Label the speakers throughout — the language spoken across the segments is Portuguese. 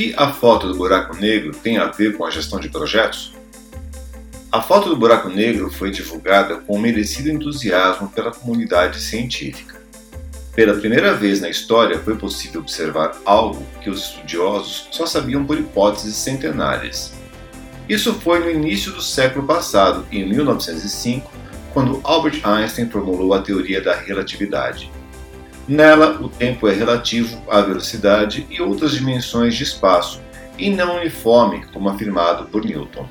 Speaker 1: que a foto do buraco negro tem a ver com a gestão de projetos? A foto do buraco negro foi divulgada com merecido entusiasmo pela comunidade científica. Pela primeira vez na história foi possível observar algo que os estudiosos só sabiam por hipóteses centenárias. Isso foi no início do século passado, em 1905, quando Albert Einstein formulou a teoria da relatividade. Nela, o tempo é relativo à velocidade e outras dimensões de espaço, e não uniforme, como afirmado por Newton.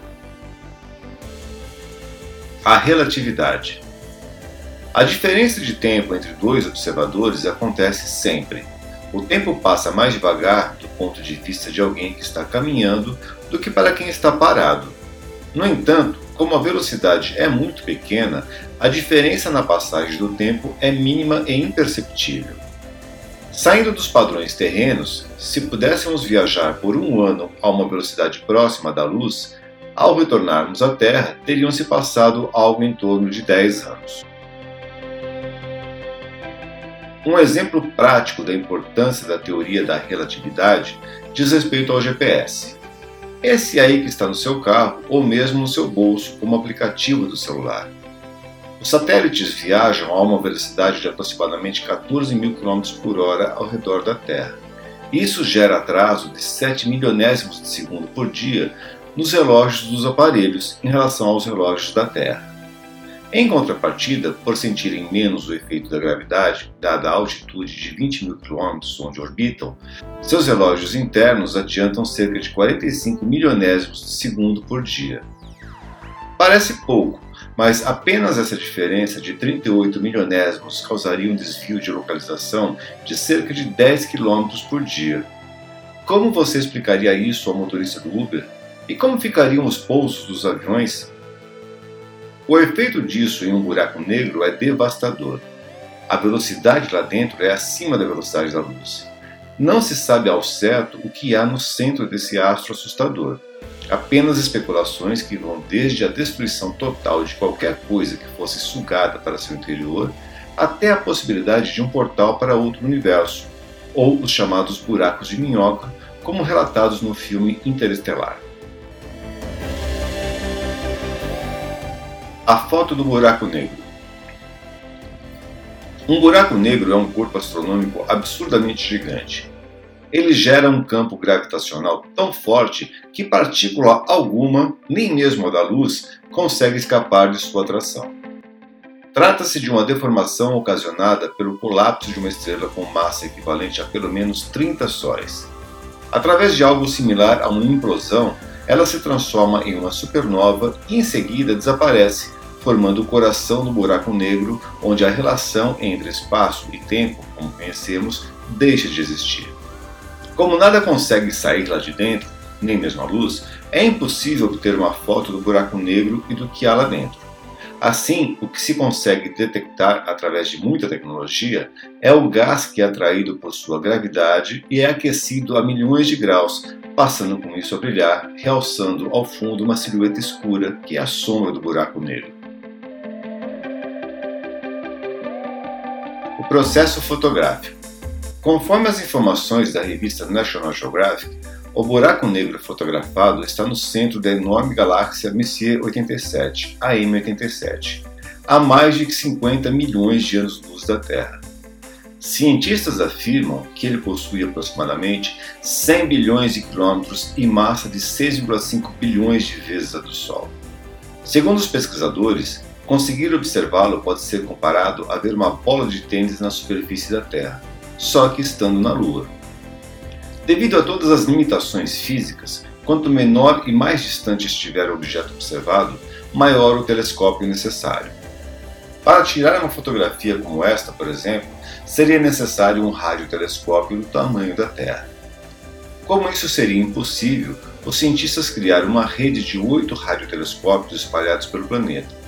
Speaker 1: A relatividade. A diferença de tempo entre dois observadores acontece sempre. O tempo passa mais devagar do ponto de vista de alguém que está caminhando do que para quem está parado. No entanto, como a velocidade é muito pequena, a diferença na passagem do tempo é mínima e imperceptível. Saindo dos padrões terrenos, se pudéssemos viajar por um ano a uma velocidade próxima da luz, ao retornarmos à Terra, teriam se passado algo em torno de 10 anos. Um exemplo prático da importância da teoria da relatividade diz respeito ao GPS. Esse aí que está no seu carro ou mesmo no seu bolso como aplicativo do celular. Os satélites viajam a uma velocidade de aproximadamente 14 mil km por hora ao redor da Terra. Isso gera atraso de 7 milionésimos de segundo por dia nos relógios dos aparelhos em relação aos relógios da Terra. Em contrapartida, por sentirem menos o efeito da gravidade, dada a altitude de 20 mil quilômetros onde orbitam, seus relógios internos adiantam cerca de 45 milionésimos de segundo por dia. Parece pouco, mas apenas essa diferença de 38 milionésimos causaria um desvio de localização de cerca de 10 km por dia. Como você explicaria isso ao motorista do Uber? E como ficariam os pousos dos aviões? O efeito disso em um buraco negro é devastador. A velocidade lá dentro é acima da velocidade da luz. Não se sabe ao certo o que há no centro desse astro assustador. Apenas especulações que vão desde a destruição total de qualquer coisa que fosse sugada para seu interior, até a possibilidade de um portal para outro universo, ou os chamados buracos de minhoca, como relatados no filme Interestelar. A foto do buraco negro. Um buraco negro é um corpo astronômico absurdamente gigante. Ele gera um campo gravitacional tão forte que partícula alguma, nem mesmo a da luz, consegue escapar de sua atração. Trata-se de uma deformação ocasionada pelo colapso de uma estrela com massa equivalente a pelo menos 30 sóis. Através de algo similar a uma implosão, ela se transforma em uma supernova e em seguida desaparece, formando o coração do buraco negro, onde a relação entre espaço e tempo, como conhecemos, deixa de existir. Como nada consegue sair lá de dentro, nem mesmo a luz, é impossível obter uma foto do buraco negro e do que há lá dentro. Assim, o que se consegue detectar através de muita tecnologia é o gás que é atraído por sua gravidade e é aquecido a milhões de graus, passando com isso a brilhar, realçando ao fundo uma silhueta escura que é a sombra do buraco negro. O processo fotográfico. Conforme as informações da revista National Geographic, o buraco negro fotografado está no centro da enorme galáxia Messier 87, AM87, a mais de 50 milhões de anos-luz da Terra. Cientistas afirmam que ele possui aproximadamente 100 bilhões de quilômetros e massa de 6,5 bilhões de vezes a do Sol. Segundo os pesquisadores, Conseguir observá-lo pode ser comparado a ver uma bola de tênis na superfície da Terra, só que estando na Lua. Devido a todas as limitações físicas, quanto menor e mais distante estiver o objeto observado, maior o telescópio necessário. Para tirar uma fotografia como esta, por exemplo, seria necessário um radiotelescópio do tamanho da Terra. Como isso seria impossível, os cientistas criaram uma rede de oito radiotelescópios espalhados pelo planeta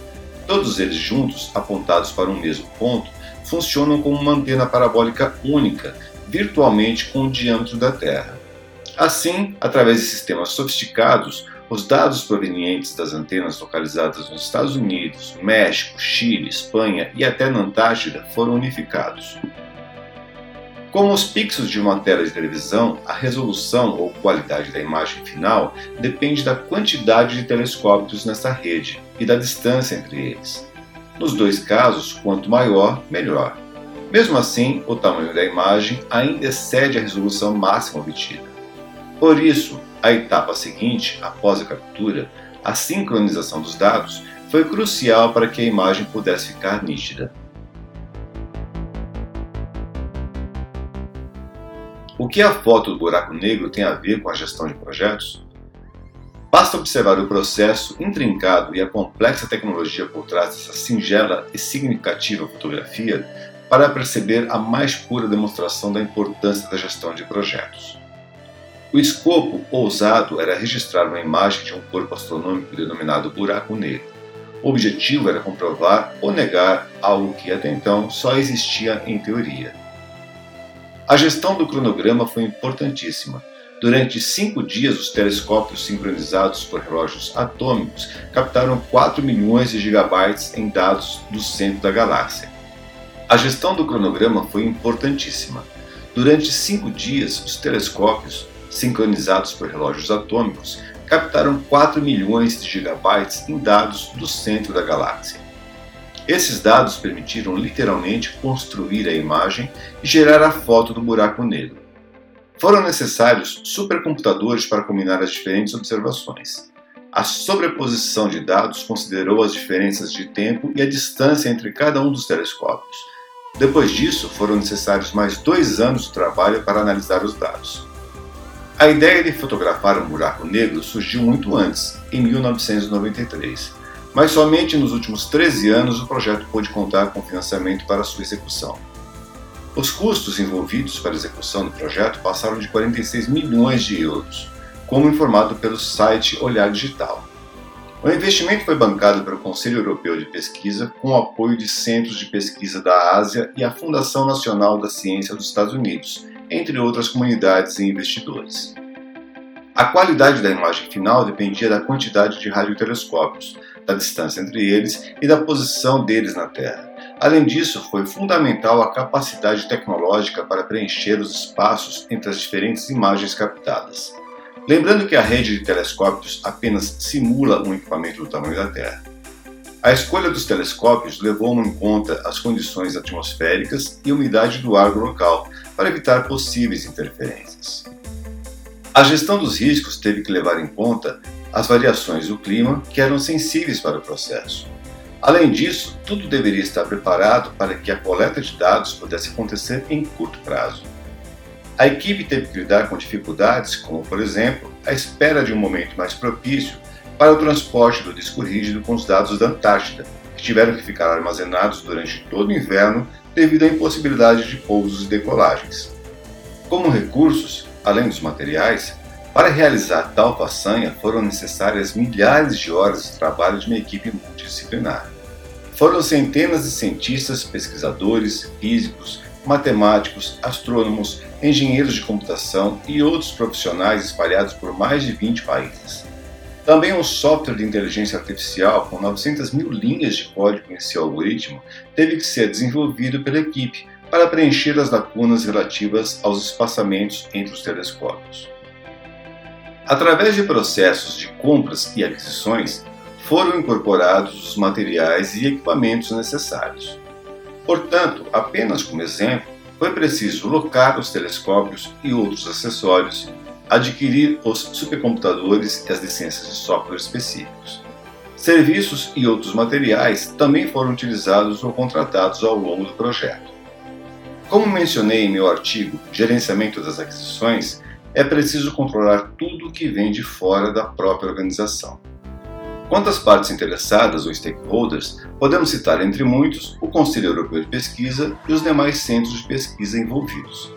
Speaker 1: Todos eles juntos, apontados para um mesmo ponto, funcionam como uma antena parabólica única, virtualmente com o diâmetro da Terra. Assim, através de sistemas sofisticados, os dados provenientes das antenas localizadas nos Estados Unidos, México, Chile, Espanha e até na Antártida foram unificados. Como os pixels de uma tela de televisão, a resolução ou qualidade da imagem final depende da quantidade de telescópios nessa rede e da distância entre eles. Nos dois casos, quanto maior, melhor. Mesmo assim, o tamanho da imagem ainda excede a resolução máxima obtida. Por isso, a etapa seguinte, após a captura, a sincronização dos dados, foi crucial para que a imagem pudesse ficar nítida. O que a foto do buraco negro tem a ver com a gestão de projetos? Basta observar o processo intrincado e a complexa tecnologia por trás dessa singela e significativa fotografia para perceber a mais pura demonstração da importância da gestão de projetos. O escopo ousado era registrar uma imagem de um corpo astronômico denominado buraco negro. O objetivo era comprovar ou negar algo que até então só existia em teoria. A gestão do cronograma foi importantíssima. Durante cinco dias, os telescópios sincronizados por relógios atômicos captaram 4 milhões de gigabytes em dados do centro da galáxia. A gestão do cronograma foi importantíssima. Durante cinco dias, os telescópios, sincronizados por relógios atômicos, captaram 4 milhões de gigabytes em dados do centro da galáxia. Esses dados permitiram literalmente construir a imagem e gerar a foto do buraco negro. Foram necessários supercomputadores para combinar as diferentes observações. A sobreposição de dados considerou as diferenças de tempo e a distância entre cada um dos telescópios, depois disso, foram necessários mais dois anos de trabalho para analisar os dados. A ideia de fotografar um buraco negro surgiu muito antes, em 1993, mas somente nos últimos 13 anos o projeto pôde contar com financiamento para sua execução. Os custos envolvidos para a execução do projeto passaram de 46 milhões de euros, como informado pelo site Olhar Digital. O investimento foi bancado pelo Conselho Europeu de Pesquisa com o apoio de centros de pesquisa da Ásia e a Fundação Nacional da Ciência dos Estados Unidos, entre outras comunidades e investidores. A qualidade da imagem final dependia da quantidade de radiotelescópios, da distância entre eles e da posição deles na Terra. Além disso, foi fundamental a capacidade tecnológica para preencher os espaços entre as diferentes imagens captadas. Lembrando que a rede de telescópios apenas simula um equipamento do tamanho da Terra. A escolha dos telescópios levou em conta as condições atmosféricas e umidade do ar local para evitar possíveis interferências. A gestão dos riscos teve que levar em conta as variações do clima que eram sensíveis para o processo. Além disso, tudo deveria estar preparado para que a coleta de dados pudesse acontecer em curto prazo. A equipe teve que lidar com dificuldades, como, por exemplo, a espera de um momento mais propício para o transporte do disco rígido com os dados da Antártida, que tiveram que ficar armazenados durante todo o inverno devido à impossibilidade de pousos e decolagens. Como recursos, além dos materiais, para realizar tal façanha foram necessárias milhares de horas de trabalho de uma equipe multidisciplinar. Foram centenas de cientistas, pesquisadores, físicos, matemáticos, astrônomos, engenheiros de computação e outros profissionais espalhados por mais de 20 países. Também um software de inteligência artificial com 900 mil linhas de código em seu algoritmo teve que ser desenvolvido pela equipe para preencher as lacunas relativas aos espaçamentos entre os telescópios. Através de processos de compras e aquisições, foram incorporados os materiais e equipamentos necessários. Portanto, apenas como exemplo, foi preciso locar os telescópios e outros acessórios, adquirir os supercomputadores e as licenças de software específicos. Serviços e outros materiais também foram utilizados ou contratados ao longo do projeto. Como mencionei em meu artigo Gerenciamento das Aquisições, é preciso controlar tudo que vem de fora da própria organização. Quanto às partes interessadas ou stakeholders, podemos citar entre muitos o Conselho Europeu de Pesquisa e os demais centros de pesquisa envolvidos.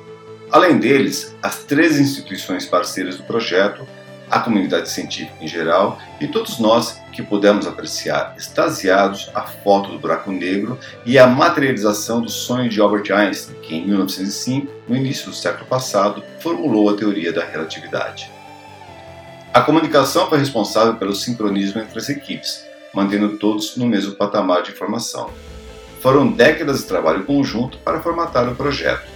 Speaker 1: Além deles, as três instituições parceiras do projeto, a comunidade científica em geral e todos nós que pudemos apreciar extasiados a foto do buraco negro e a materialização do sonho de Albert Einstein, que em 1905, no início do século passado, formulou a teoria da relatividade. A comunicação foi responsável pelo sincronismo entre as equipes, mantendo todos no mesmo patamar de informação. Foram décadas de trabalho conjunto para formatar o projeto.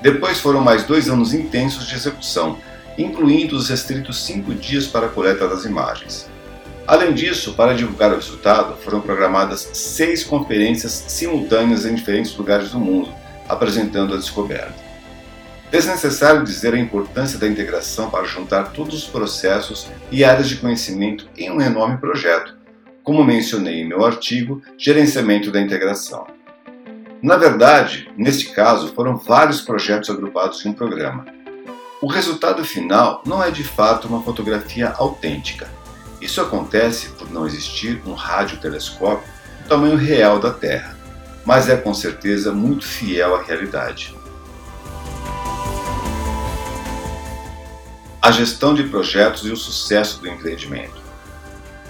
Speaker 1: Depois foram mais dois anos intensos de execução, incluindo os restritos cinco dias para a coleta das imagens. Além disso, para divulgar o resultado, foram programadas seis conferências simultâneas em diferentes lugares do mundo, apresentando a descoberta. Desnecessário dizer a importância da integração para juntar todos os processos e áreas de conhecimento em um enorme projeto, como mencionei em meu artigo Gerenciamento da Integração. Na verdade, neste caso, foram vários projetos agrupados em um programa. O resultado final não é de fato uma fotografia autêntica. Isso acontece por não existir um radiotelescópio do tamanho real da Terra, mas é com certeza muito fiel à realidade. A gestão de projetos e o sucesso do empreendimento.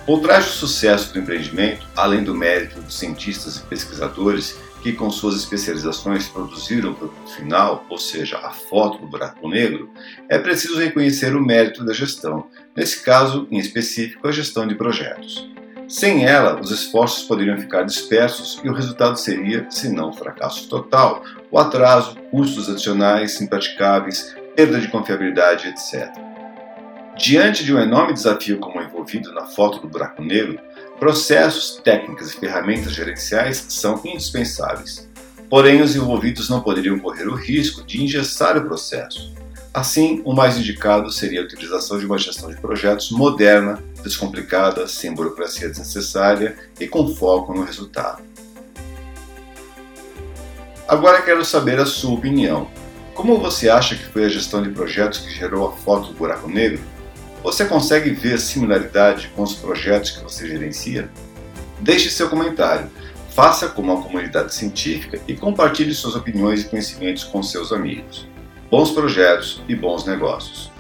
Speaker 1: Por trás do sucesso do empreendimento, além do mérito dos cientistas e pesquisadores que com suas especializações produziram o produto final, ou seja, a foto do buraco negro, é preciso reconhecer o mérito da gestão, nesse caso em específico a gestão de projetos. Sem ela, os esforços poderiam ficar dispersos e o resultado seria, se não fracasso total, o atraso, custos adicionais impraticáveis, perda de confiabilidade, etc. Diante de um enorme desafio como o envolvido na foto do buraco negro, Processos, técnicas e ferramentas gerenciais são indispensáveis. Porém, os envolvidos não poderiam correr o risco de engessar o processo. Assim, o mais indicado seria a utilização de uma gestão de projetos moderna, descomplicada, sem burocracia desnecessária e com foco no resultado. Agora quero saber a sua opinião. Como você acha que foi a gestão de projetos que gerou a foto do buraco negro? Você consegue ver similaridade com os projetos que você gerencia? Deixe seu comentário, faça como a comunidade científica e compartilhe suas opiniões e conhecimentos com seus amigos. Bons projetos e bons negócios.